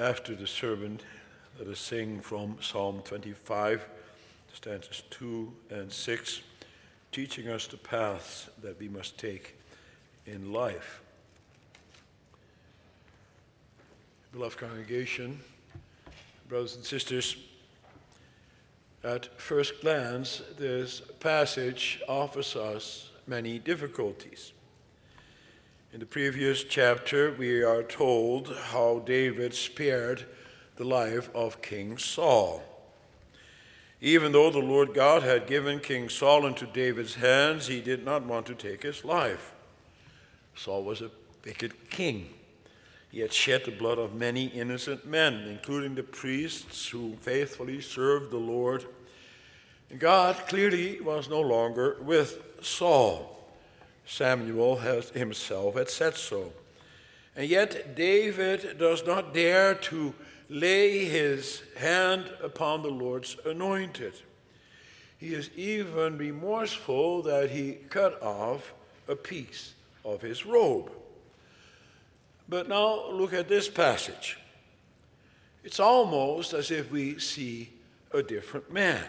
After the sermon, let us sing from Psalm 25, stanzas 2 and 6, teaching us the paths that we must take in life. Beloved congregation, brothers and sisters, at first glance, this passage offers us many difficulties. In the previous chapter, we are told how David spared the life of King Saul. Even though the Lord God had given King Saul into David's hands, he did not want to take his life. Saul was a wicked king. He had shed the blood of many innocent men, including the priests who faithfully served the Lord. God clearly was no longer with Saul. Samuel has, himself had said so. And yet, David does not dare to lay his hand upon the Lord's anointed. He is even remorseful that he cut off a piece of his robe. But now look at this passage. It's almost as if we see a different man.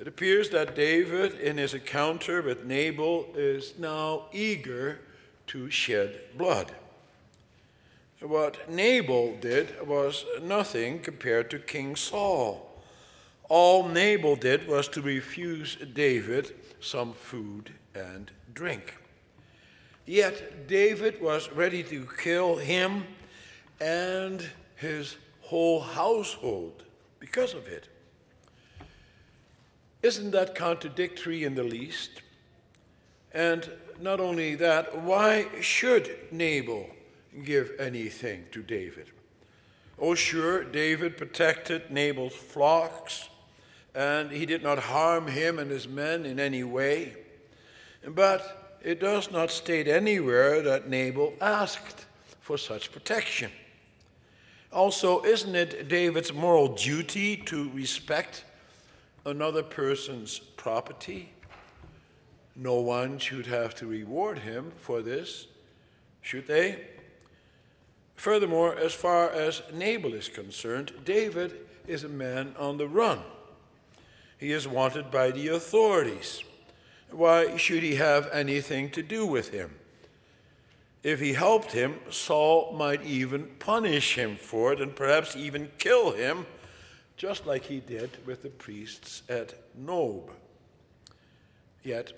It appears that David, in his encounter with Nabal, is now eager to shed blood. What Nabal did was nothing compared to King Saul. All Nabal did was to refuse David some food and drink. Yet David was ready to kill him and his whole household because of it. Isn't that contradictory in the least? And not only that, why should Nabal give anything to David? Oh, sure, David protected Nabal's flocks, and he did not harm him and his men in any way. But it does not state anywhere that Nabal asked for such protection. Also, isn't it David's moral duty to respect another person's property. No one should have to reward him for this, should they? Furthermore, as far as Nabal is concerned, David is a man on the run. He is wanted by the authorities. Why should he have anything to do with him? If he helped him, Saul might even punish him for it and perhaps even kill him just like he did with the priests at Nob. Yet,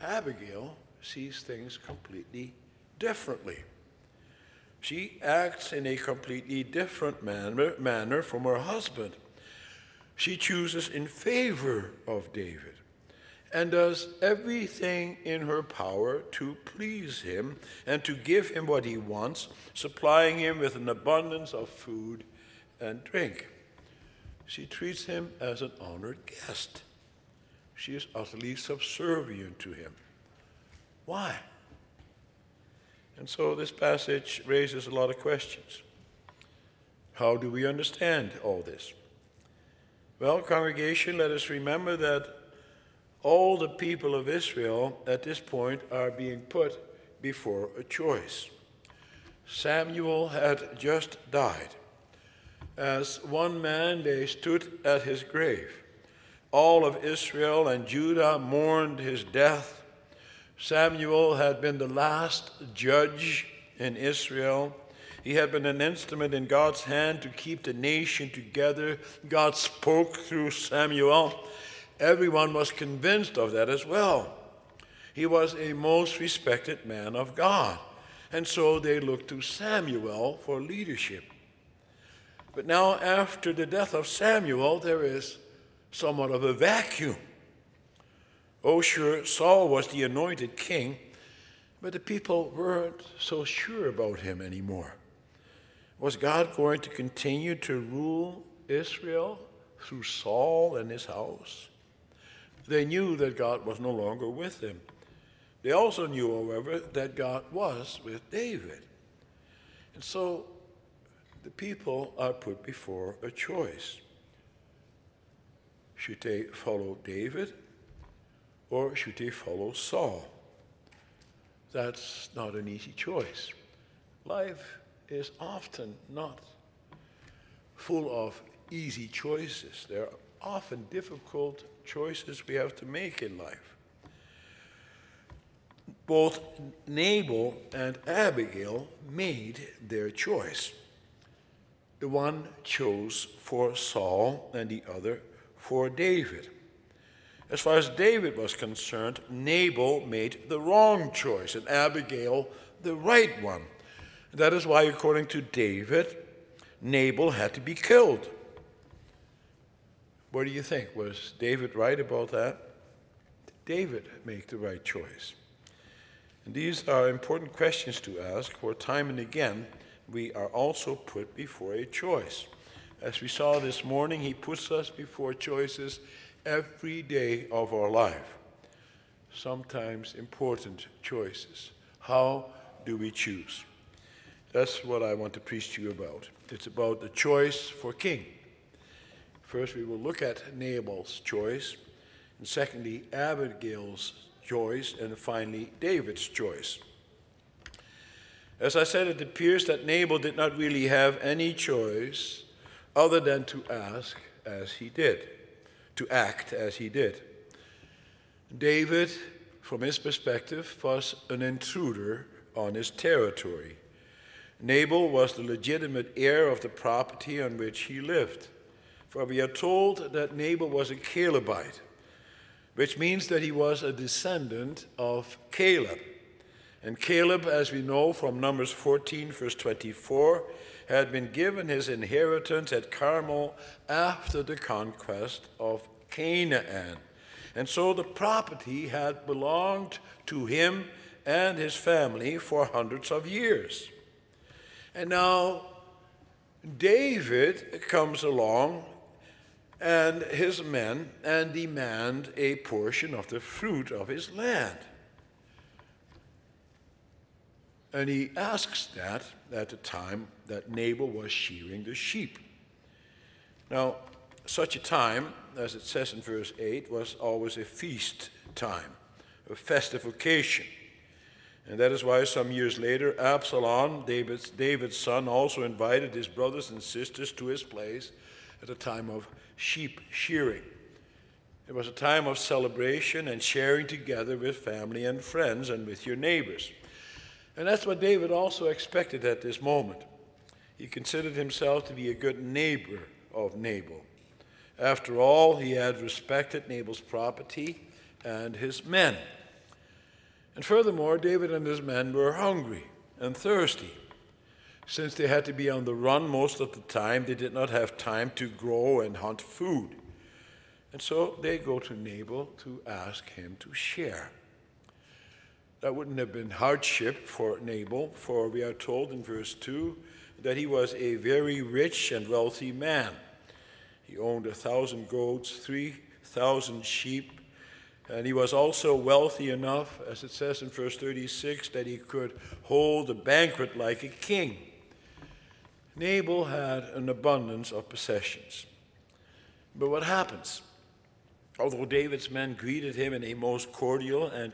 Abigail sees things completely differently. She acts in a completely different manner, manner from her husband. She chooses in favor of David and does everything in her power to please him and to give him what he wants, supplying him with an abundance of food and drink. She treats him as an honored guest. She is utterly subservient to him. Why? And so this passage raises a lot of questions. How do we understand all this? Well, congregation, let us remember that all the people of Israel at this point are being put before a choice. Samuel had just died. As one man, they stood at his grave. All of Israel and Judah mourned his death. Samuel had been the last judge in Israel. He had been an instrument in God's hand to keep the nation together. God spoke through Samuel. Everyone was convinced of that as well. He was a most respected man of God. And so they looked to Samuel for leadership. But now, after the death of Samuel, there is somewhat of a vacuum. Oh, sure, Saul was the anointed king, but the people weren't so sure about him anymore. Was God going to continue to rule Israel through Saul and his house? They knew that God was no longer with them. They also knew, however, that God was with David. And so the people are put before a choice. Should they follow David or should they follow Saul? That's not an easy choice. Life is often not full of easy choices. There are often difficult choices we have to make in life. Both Nabal and Abigail made their choice. The one chose for Saul and the other for David. As far as David was concerned, Nabal made the wrong choice and Abigail the right one. That is why, according to David, Nabal had to be killed. What do you think? Was David right about that? Did David make the right choice? And these are important questions to ask, for time and again we are also put before a choice. As we saw this morning, he puts us before choices every day of our life. Sometimes important choices. How do we choose? That's what I want to preach to you about. It's about the choice for king. First, we will look at Nabal's choice, and secondly, Abigail's choice, and finally, David's choice. As I said, it appears that Nabal did not really have any choice other than to ask as he did, to act as he did. David, from his perspective, was an intruder on his territory. Nabal was the legitimate heir of the property on which he lived. For we are told that Nabal was a Calebite, which means that he was a descendant of Caleb. And Caleb, as we know from Numbers 14, verse 24, had been given his inheritance at Carmel after the conquest of Canaan. And so the property had belonged to him and his family for hundreds of years. And now David comes along and his men and demand a portion of the fruit of his land. And he asks that at the time that Nabal was shearing the sheep. Now, such a time, as it says in verse 8, was always a feast time, a festive occasion. And that is why some years later, Absalom, David's, David's son, also invited his brothers and sisters to his place at a time of sheep shearing. It was a time of celebration and sharing together with family and friends and with your neighbors. And that's what David also expected at this moment. He considered himself to be a good neighbor of Nabal. After all, he had respected Nabal's property and his men. And furthermore, David and his men were hungry and thirsty. Since they had to be on the run most of the time, they did not have time to grow and hunt food. And so they go to Nabal to ask him to share. That wouldn't have been hardship for Nabal, for we are told in verse 2 that he was a very rich and wealthy man. He owned a thousand goats, 3,000 sheep, and he was also wealthy enough, as it says in verse 36, that he could hold a banquet like a king. Nabal had an abundance of possessions. But what happens? Although David's men greeted him in a most cordial and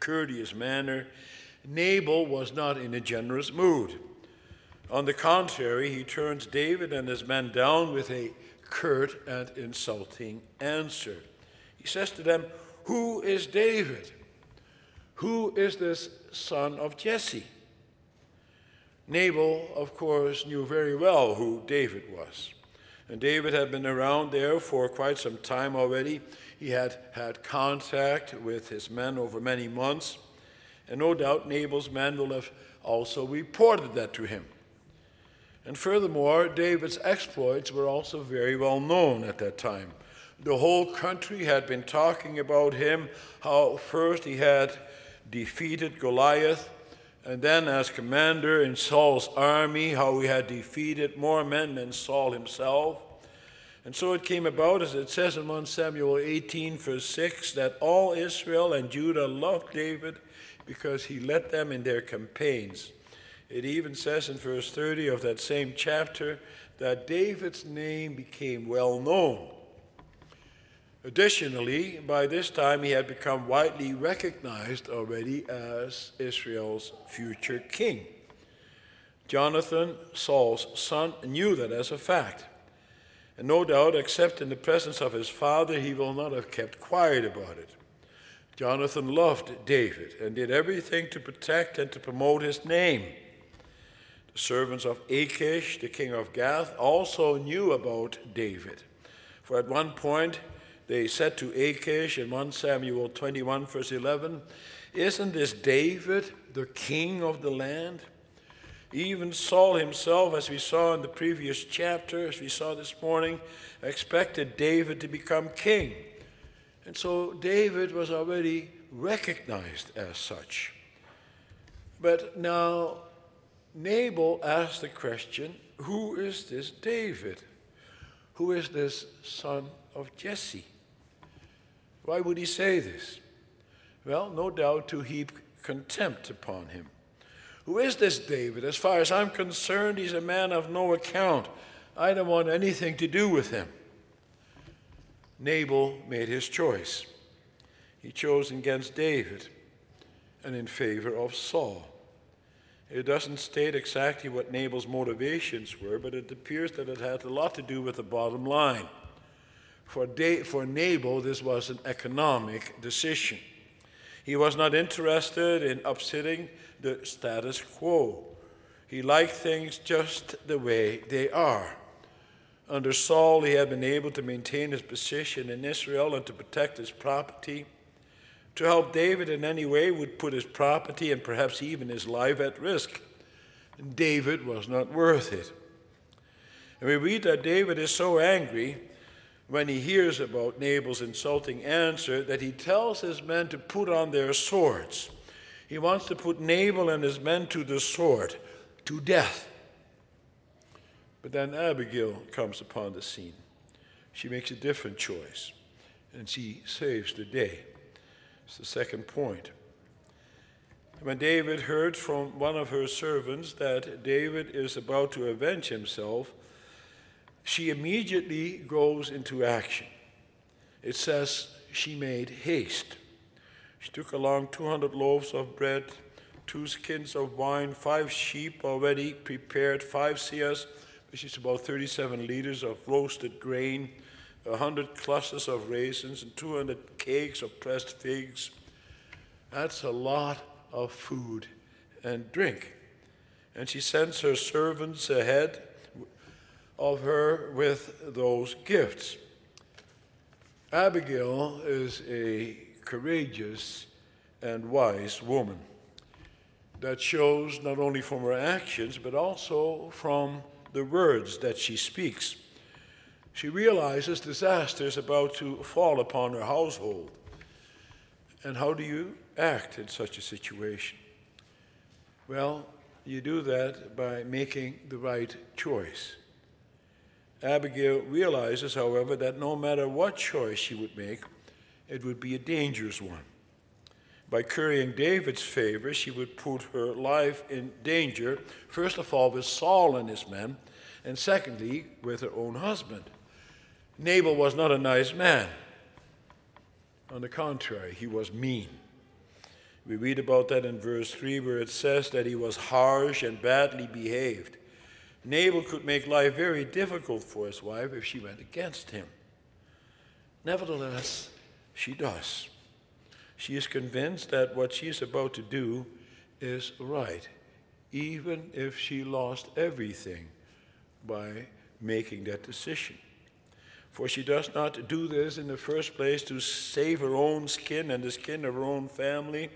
courteous manner, Nabal was not in a generous mood. On the contrary, he turns David and his men down with a curt and insulting answer. He says to them, Who is David? Who is this son of Jesse? Nabal, of course, knew very well who David was. And David had been around there for quite some time already. He had had contact with his men over many months. And no doubt Nabal's men will have also reported that to him. And furthermore, David's exploits were also very well known at that time. The whole country had been talking about him, how first he had defeated Goliath, and then as commander in Saul's army, how he had defeated more men than Saul himself. And so it came about, as it says in 1 Samuel 18, verse 6, that all Israel and Judah loved David because he led them in their campaigns. It even says in verse 30 of that same chapter that David's name became well known. Additionally, by this time he had become widely recognized already as Israel's future king. Jonathan, Saul's son, knew that as a fact. And no doubt, except in the presence of his father, he will not have kept quiet about it. Jonathan loved David and did everything to protect and to promote his name. The servants of Achish, the king of Gath, also knew about David. For at one point they said to Achish in 1 Samuel 21, verse 11, Isn't this David, the king of the land? Even Saul himself, as we saw in the previous chapter, as we saw this morning, expected David to become king. And so David was already recognized as such. But now Nabal asked the question Who is this David? Who is this son of Jesse? Why would he say this? Well, no doubt to heap contempt upon him. Who is this David? As far as I'm concerned, he's a man of no account. I don't want anything to do with him. Nabal made his choice. He chose against David and in favor of Saul. It doesn't state exactly what Nabal's motivations were, but it appears that it had a lot to do with the bottom line. For, da- for Nabal, this was an economic decision. He was not interested in upsetting the status quo. He liked things just the way they are. Under Saul, he had been able to maintain his position in Israel and to protect his property. To help David in any way would put his property and perhaps even his life at risk. And David was not worth it. And we read that David is so angry when he hears about Nabal's insulting answer that he tells his men to put on their swords. He wants to put Nabal and his men to the sword, to death. But then Abigail comes upon the scene. She makes a different choice, and she saves the day. It's the second point. When David heard from one of her servants that David is about to avenge himself, she immediately goes into action. It says she made haste. She took along 200 loaves of bread, two skins of wine, five sheep already prepared, five seahs, which is about 37 liters of roasted grain, 100 clusters of raisins, and 200 cakes of pressed figs. That's a lot of food and drink. And she sends her servants ahead of her with those gifts. Abigail is a courageous and wise woman that shows not only from her actions but also from the words that she speaks. She realizes disaster is about to fall upon her household. And how do you act in such a situation? Well, you do that by making the right choice. Abigail realizes, however, that no matter what choice she would make, it would be a dangerous one. By currying David's favor, she would put her life in danger, first of all, with Saul and his men, and secondly, with her own husband. Nabal was not a nice man. On the contrary, he was mean. We read about that in verse 3, where it says that he was harsh and badly behaved. Nabal could make life very difficult for his wife if she went against him. Nevertheless, she does. She is convinced that what she is about to do is right, even if she lost everything by making that decision. For she does not do this in the first place to save her own skin and the skin of her own family.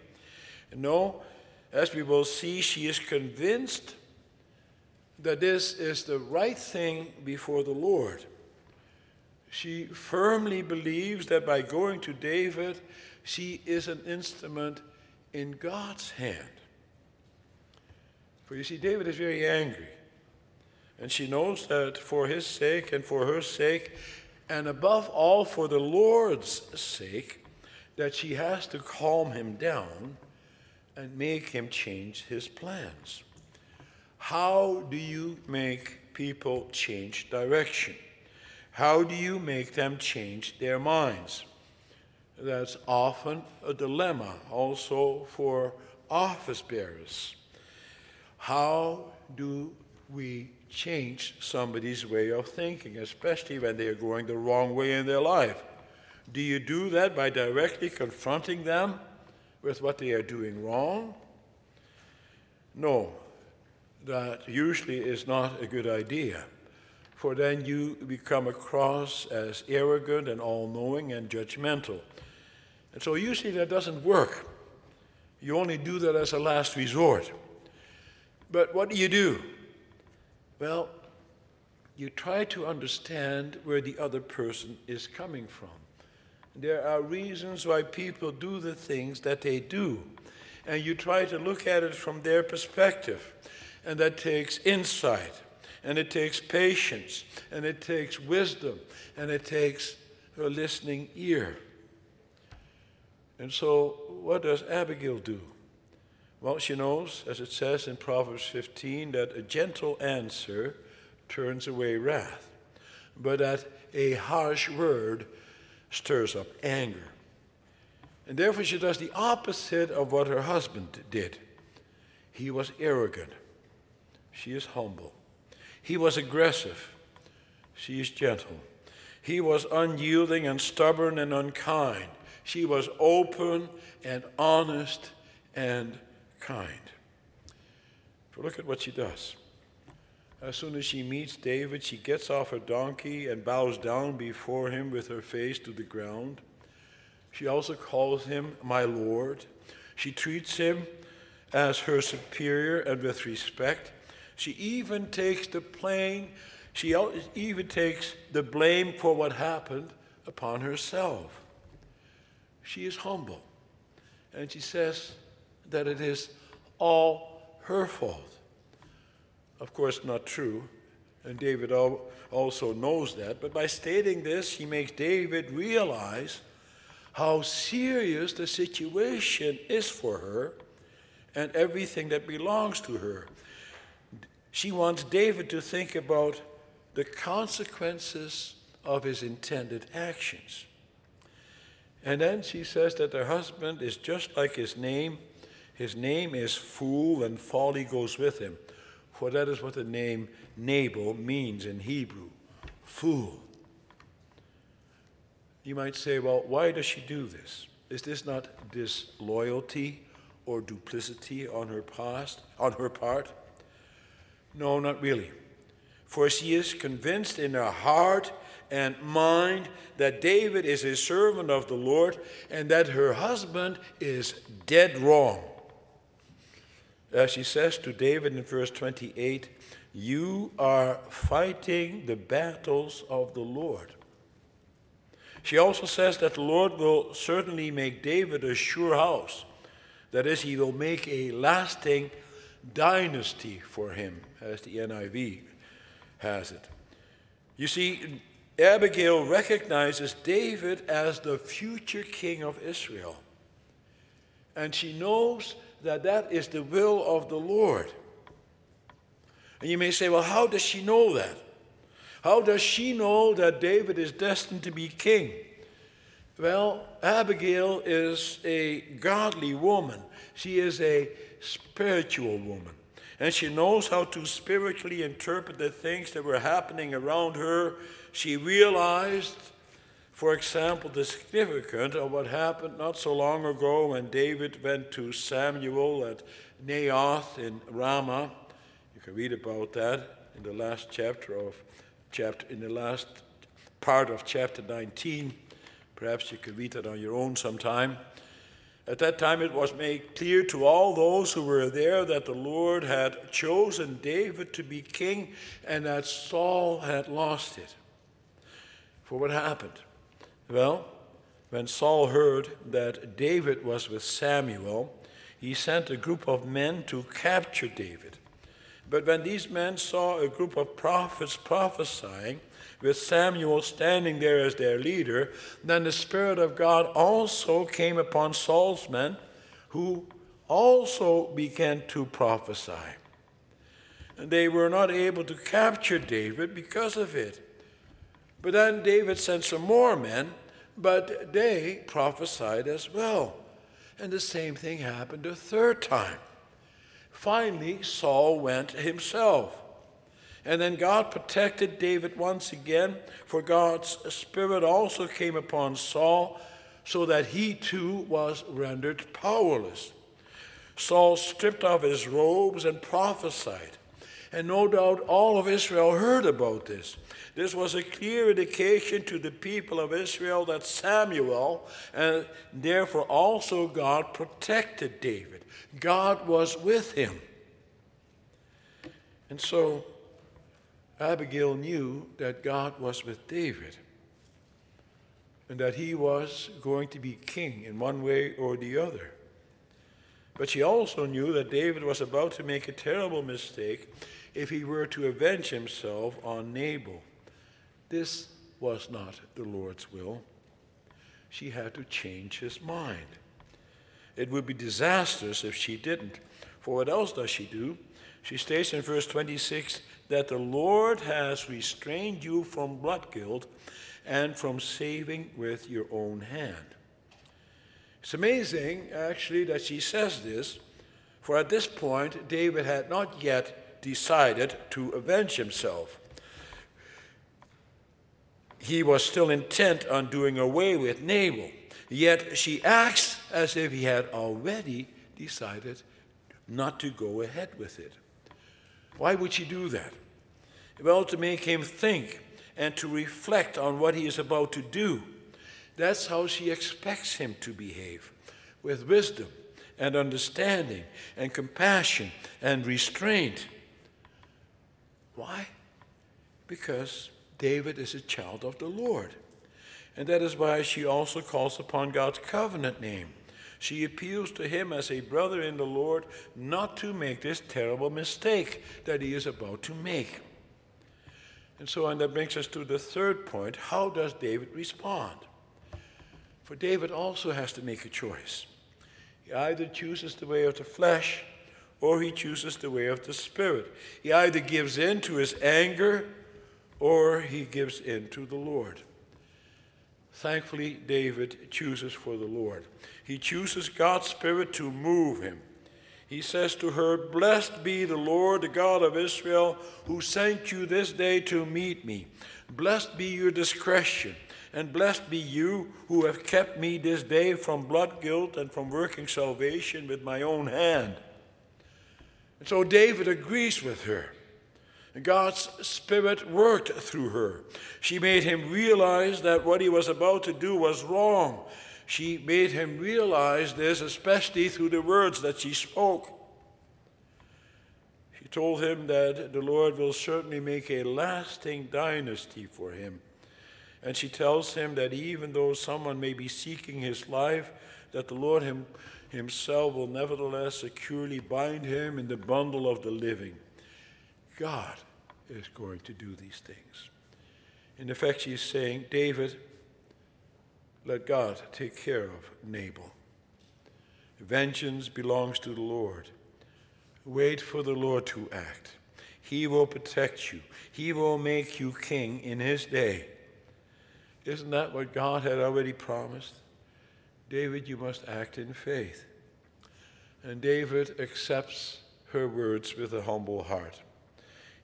No, as we will see, she is convinced that this is the right thing before the Lord. She firmly believes that by going to David, she is an instrument in God's hand. For you see, David is very angry. And she knows that for his sake and for her sake, and above all for the Lord's sake, that she has to calm him down and make him change his plans. How do you make people change direction? How do you make them change their minds? That's often a dilemma also for office bearers. How do we change somebody's way of thinking, especially when they are going the wrong way in their life. Do you do that by directly confronting them with what they are doing wrong? No, that usually is not a good idea, for then you become across as arrogant and all knowing and judgmental. And so usually that doesn't work. You only do that as a last resort. But what do you do? Well, you try to understand where the other person is coming from. There are reasons why people do the things that they do. And you try to look at it from their perspective. And that takes insight, and it takes patience, and it takes wisdom, and it takes a listening ear. And so, what does Abigail do? Well, she knows, as it says in Proverbs 15, that a gentle answer turns away wrath, but that a harsh word stirs up anger. And therefore, she does the opposite of what her husband did. He was arrogant, she is humble. He was aggressive, she is gentle. He was unyielding and stubborn and unkind. She was open and honest and kind. But look at what she does. As soon as she meets David, she gets off her donkey and bows down before him with her face to the ground. She also calls him my Lord. She treats him as her superior and with respect. She even takes the blame, she even takes the blame for what happened upon herself. She is humble. And she says that it is all her fault. Of course, not true. And David also knows that. But by stating this, he makes David realize how serious the situation is for her and everything that belongs to her. She wants David to think about the consequences of his intended actions. And then she says that her husband is just like his name. His name is fool, and folly goes with him. For that is what the name Nabal means in Hebrew fool. You might say, well, why does she do this? Is this not disloyalty or duplicity on her past, on her part? No, not really. For she is convinced in her heart and mind that David is a servant of the Lord and that her husband is dead wrong. As she says to David in verse 28, You are fighting the battles of the Lord. She also says that the Lord will certainly make David a sure house. That is, he will make a lasting dynasty for him, as the NIV has it. You see, Abigail recognizes David as the future king of Israel. And she knows that that is the will of the Lord. And you may say, well, how does she know that? How does she know that David is destined to be king? Well, Abigail is a godly woman. She is a spiritual woman. And she knows how to spiritually interpret the things that were happening around her she realized, for example, the significance of what happened not so long ago when David went to Samuel at Naioth in Ramah. You can read about that in the last chapter of chapter in the last part of chapter 19. Perhaps you could read that on your own sometime. At that time, it was made clear to all those who were there that the Lord had chosen David to be king and that Saul had lost it. For what happened? Well, when Saul heard that David was with Samuel, he sent a group of men to capture David. But when these men saw a group of prophets prophesying, with Samuel standing there as their leader, then the Spirit of God also came upon Saul's men, who also began to prophesy. And they were not able to capture David because of it. But then David sent some more men, but they prophesied as well. And the same thing happened a third time. Finally, Saul went himself. And then God protected David once again, for God's Spirit also came upon Saul, so that he too was rendered powerless. Saul stripped off his robes and prophesied. And no doubt all of Israel heard about this. This was a clear indication to the people of Israel that Samuel, and therefore also God, protected David. God was with him. And so Abigail knew that God was with David and that he was going to be king in one way or the other. But she also knew that David was about to make a terrible mistake if he were to avenge himself on Nabal. This was not the Lord's will. She had to change his mind. It would be disastrous if she didn't. For what else does she do? She states in verse 26 that the Lord has restrained you from blood guilt and from saving with your own hand. It's amazing, actually, that she says this, for at this point, David had not yet decided to avenge himself. He was still intent on doing away with Nabal, yet she acts as if he had already decided not to go ahead with it. Why would she do that? Well, to make him think and to reflect on what he is about to do. That's how she expects him to behave with wisdom and understanding and compassion and restraint. Why? Because David is a child of the Lord. And that is why she also calls upon God's covenant name. She appeals to him as a brother in the Lord not to make this terrible mistake that he is about to make. And so on, that brings us to the third point. How does David respond? For David also has to make a choice. He either chooses the way of the flesh or he chooses the way of the spirit. He either gives in to his anger or he gives in to the Lord. Thankfully, David chooses for the Lord. He chooses God's Spirit to move him. He says to her, Blessed be the Lord, the God of Israel, who sent you this day to meet me. Blessed be your discretion and blessed be you who have kept me this day from blood guilt and from working salvation with my own hand. And so David agrees with her. God's Spirit worked through her. She made him realize that what he was about to do was wrong. She made him realize this, especially through the words that she spoke. She told him that the Lord will certainly make a lasting dynasty for him. And she tells him that even though someone may be seeking his life, that the Lord him, himself will nevertheless securely bind him in the bundle of the living. God is going to do these things. In effect, she's saying, David, let God take care of Nabal. Vengeance belongs to the Lord. Wait for the Lord to act. He will protect you. He will make you king in his day. Isn't that what God had already promised? David, you must act in faith. And David accepts her words with a humble heart.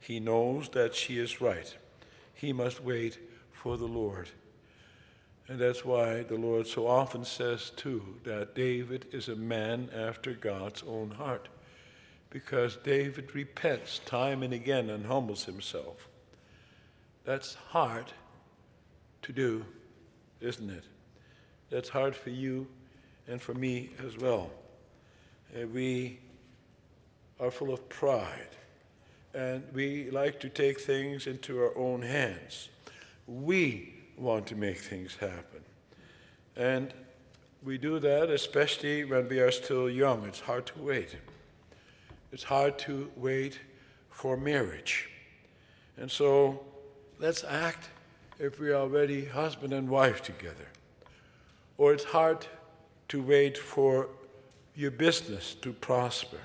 He knows that she is right. He must wait for the Lord. And that's why the Lord so often says, too, that David is a man after God's own heart. Because David repents time and again and humbles himself. That's hard to do, isn't it? That's hard for you and for me as well. And we are full of pride, and we like to take things into our own hands. We want to make things happen. And we do that especially when we are still young. It's hard to wait. It's hard to wait for marriage. And so let's act if we're already husband and wife together. Or it's hard to wait for your business to prosper.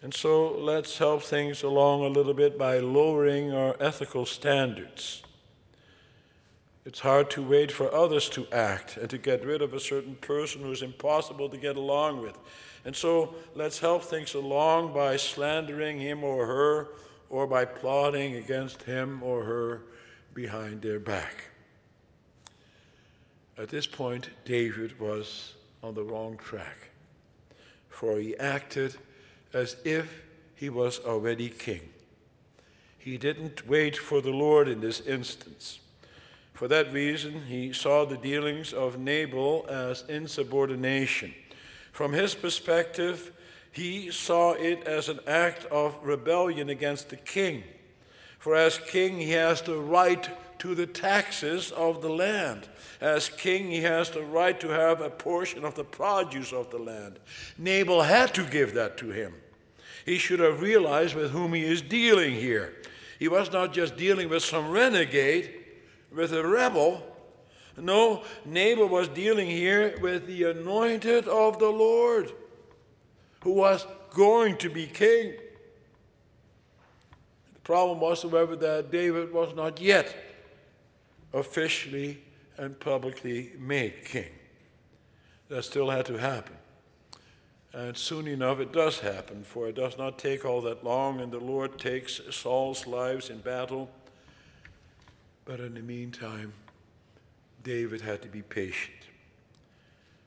And so let's help things along a little bit by lowering our ethical standards. It's hard to wait for others to act and to get rid of a certain person who's impossible to get along with. And so let's help things along by slandering him or her or by plotting against him or her behind their back. At this point, David was on the wrong track, for he acted as if he was already king. He didn't wait for the Lord in this instance. For that reason, he saw the dealings of Nabal as insubordination. From his perspective, he saw it as an act of rebellion against the king. For as king, he has the right to the taxes of the land. As king, he has the right to have a portion of the produce of the land. Nabal had to give that to him. He should have realized with whom he is dealing here. He was not just dealing with some renegade, with a rebel. No, Nabal was dealing here with the anointed of the Lord, who was going to be king. The problem was, however, that David was not yet officially and publicly made king. That still had to happen. And soon enough it does happen, for it does not take all that long, and the Lord takes Saul's lives in battle. But in the meantime, David had to be patient.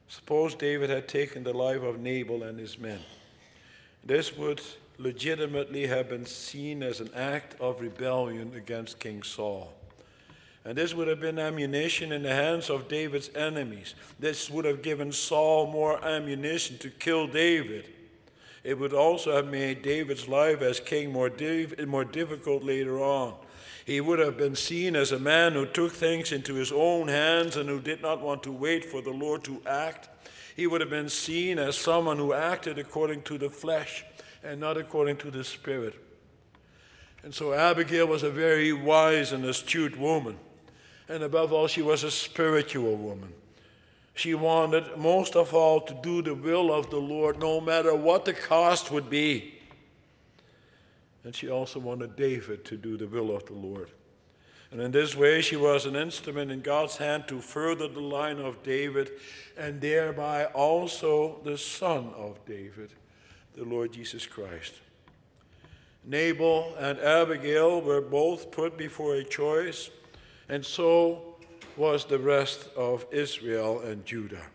Suppose David had taken the life of Nabal and his men. This would legitimately have been seen as an act of rebellion against King Saul. And this would have been ammunition in the hands of David's enemies. This would have given Saul more ammunition to kill David. It would also have made David's life as king more, div- more difficult later on. He would have been seen as a man who took things into his own hands and who did not want to wait for the Lord to act. He would have been seen as someone who acted according to the flesh and not according to the spirit. And so Abigail was a very wise and astute woman. And above all, she was a spiritual woman. She wanted most of all to do the will of the Lord, no matter what the cost would be. And she also wanted David to do the will of the Lord. And in this way, she was an instrument in God's hand to further the line of David and thereby also the son of David, the Lord Jesus Christ. Nabal and Abigail were both put before a choice and so was the rest of Israel and Judah.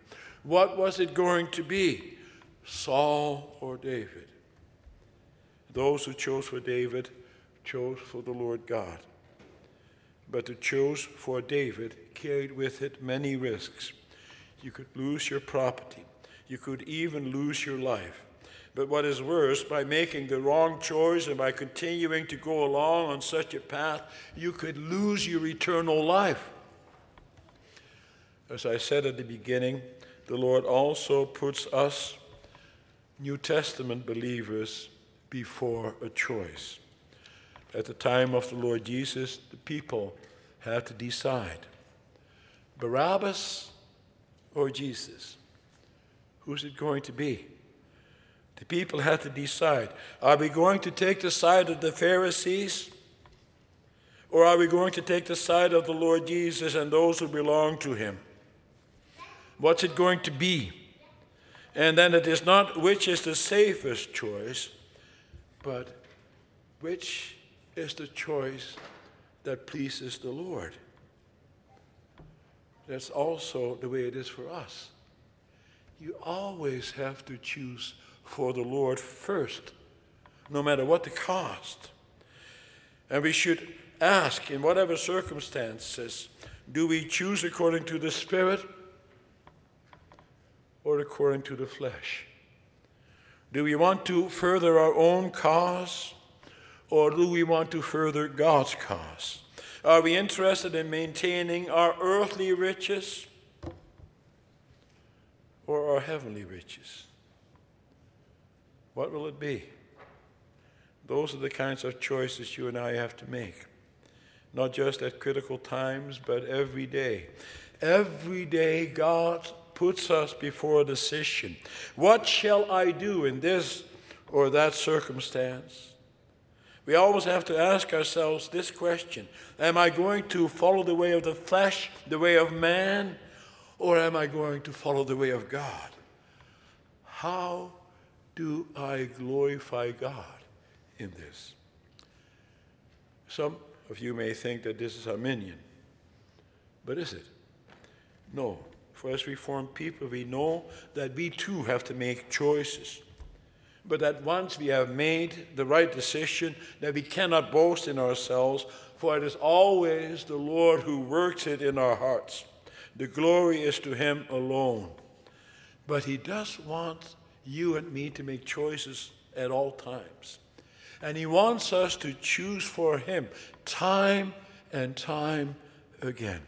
What was it going to be? Saul or David? Those who chose for David chose for the Lord God. But to choose for David carried with it many risks. You could lose your property, you could even lose your life. But what is worse, by making the wrong choice and by continuing to go along on such a path, you could lose your eternal life. As I said at the beginning, the Lord also puts us, New Testament believers, before a choice. At the time of the Lord Jesus, the people had to decide Barabbas or Jesus? Who's it going to be? The people had to decide are we going to take the side of the Pharisees? Or are we going to take the side of the Lord Jesus and those who belong to him? What's it going to be? And then it is not which is the safest choice, but which is the choice that pleases the Lord. That's also the way it is for us. You always have to choose for the Lord first, no matter what the cost. And we should ask, in whatever circumstances, do we choose according to the Spirit or according to the flesh? Do we want to further our own cause or do we want to further God's cause? Are we interested in maintaining our earthly riches or our heavenly riches? What will it be? Those are the kinds of choices you and I have to make. Not just at critical times, but every day. Every day, God puts us before a decision. What shall I do in this or that circumstance? We always have to ask ourselves this question Am I going to follow the way of the flesh, the way of man, or am I going to follow the way of God? How do I glorify God in this? Some of you may think that this is Arminian, but is it? No. For us Reformed people, we know that we too have to make choices. But that once we have made the right decision, that we cannot boast in ourselves, for it is always the Lord who works it in our hearts. The glory is to Him alone. But He does want you and me to make choices at all times. And He wants us to choose for Him time and time again.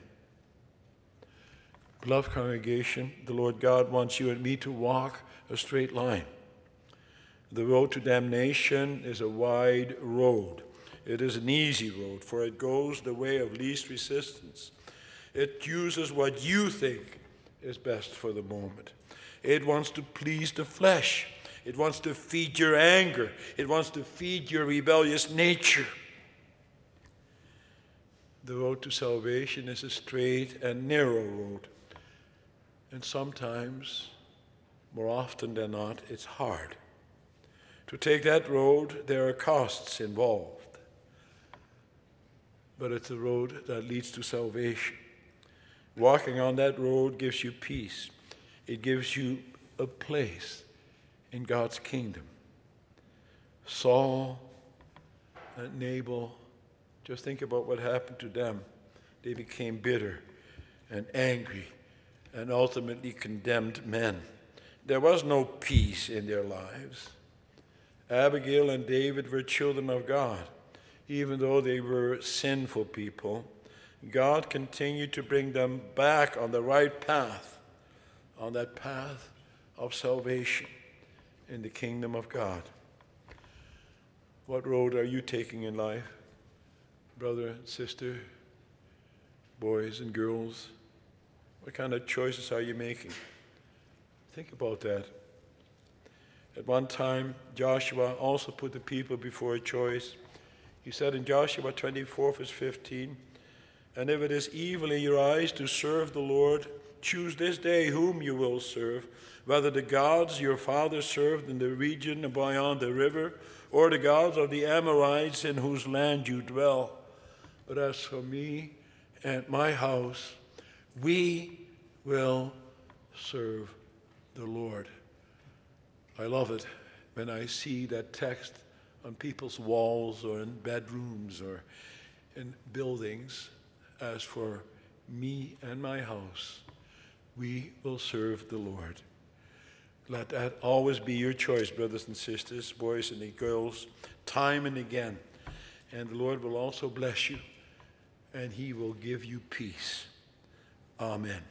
Beloved congregation, the Lord God wants you and me to walk a straight line. The road to damnation is a wide road. It is an easy road, for it goes the way of least resistance. It uses what you think is best for the moment. It wants to please the flesh. It wants to feed your anger. It wants to feed your rebellious nature. The road to salvation is a straight and narrow road. And sometimes, more often than not, it's hard. To take that road, there are costs involved. But it's a road that leads to salvation. Walking on that road gives you peace, it gives you a place in God's kingdom. Saul and Nabal, just think about what happened to them. They became bitter and angry and ultimately condemned men. There was no peace in their lives. Abigail and David were children of God. Even though they were sinful people, God continued to bring them back on the right path, on that path of salvation in the kingdom of God. What road are you taking in life, brother and sister, boys and girls? What kind of choices are you making? Think about that. At one time, Joshua also put the people before a choice. He said in Joshua 24, verse 15, And if it is evil in your eyes to serve the Lord, choose this day whom you will serve, whether the gods your fathers served in the region beyond the river, or the gods of the Amorites in whose land you dwell. But as for me and my house, we will serve the Lord. I love it when I see that text on people's walls or in bedrooms or in buildings. As for me and my house, we will serve the Lord. Let that always be your choice, brothers and sisters, boys and girls, time and again. And the Lord will also bless you, and He will give you peace. Amen.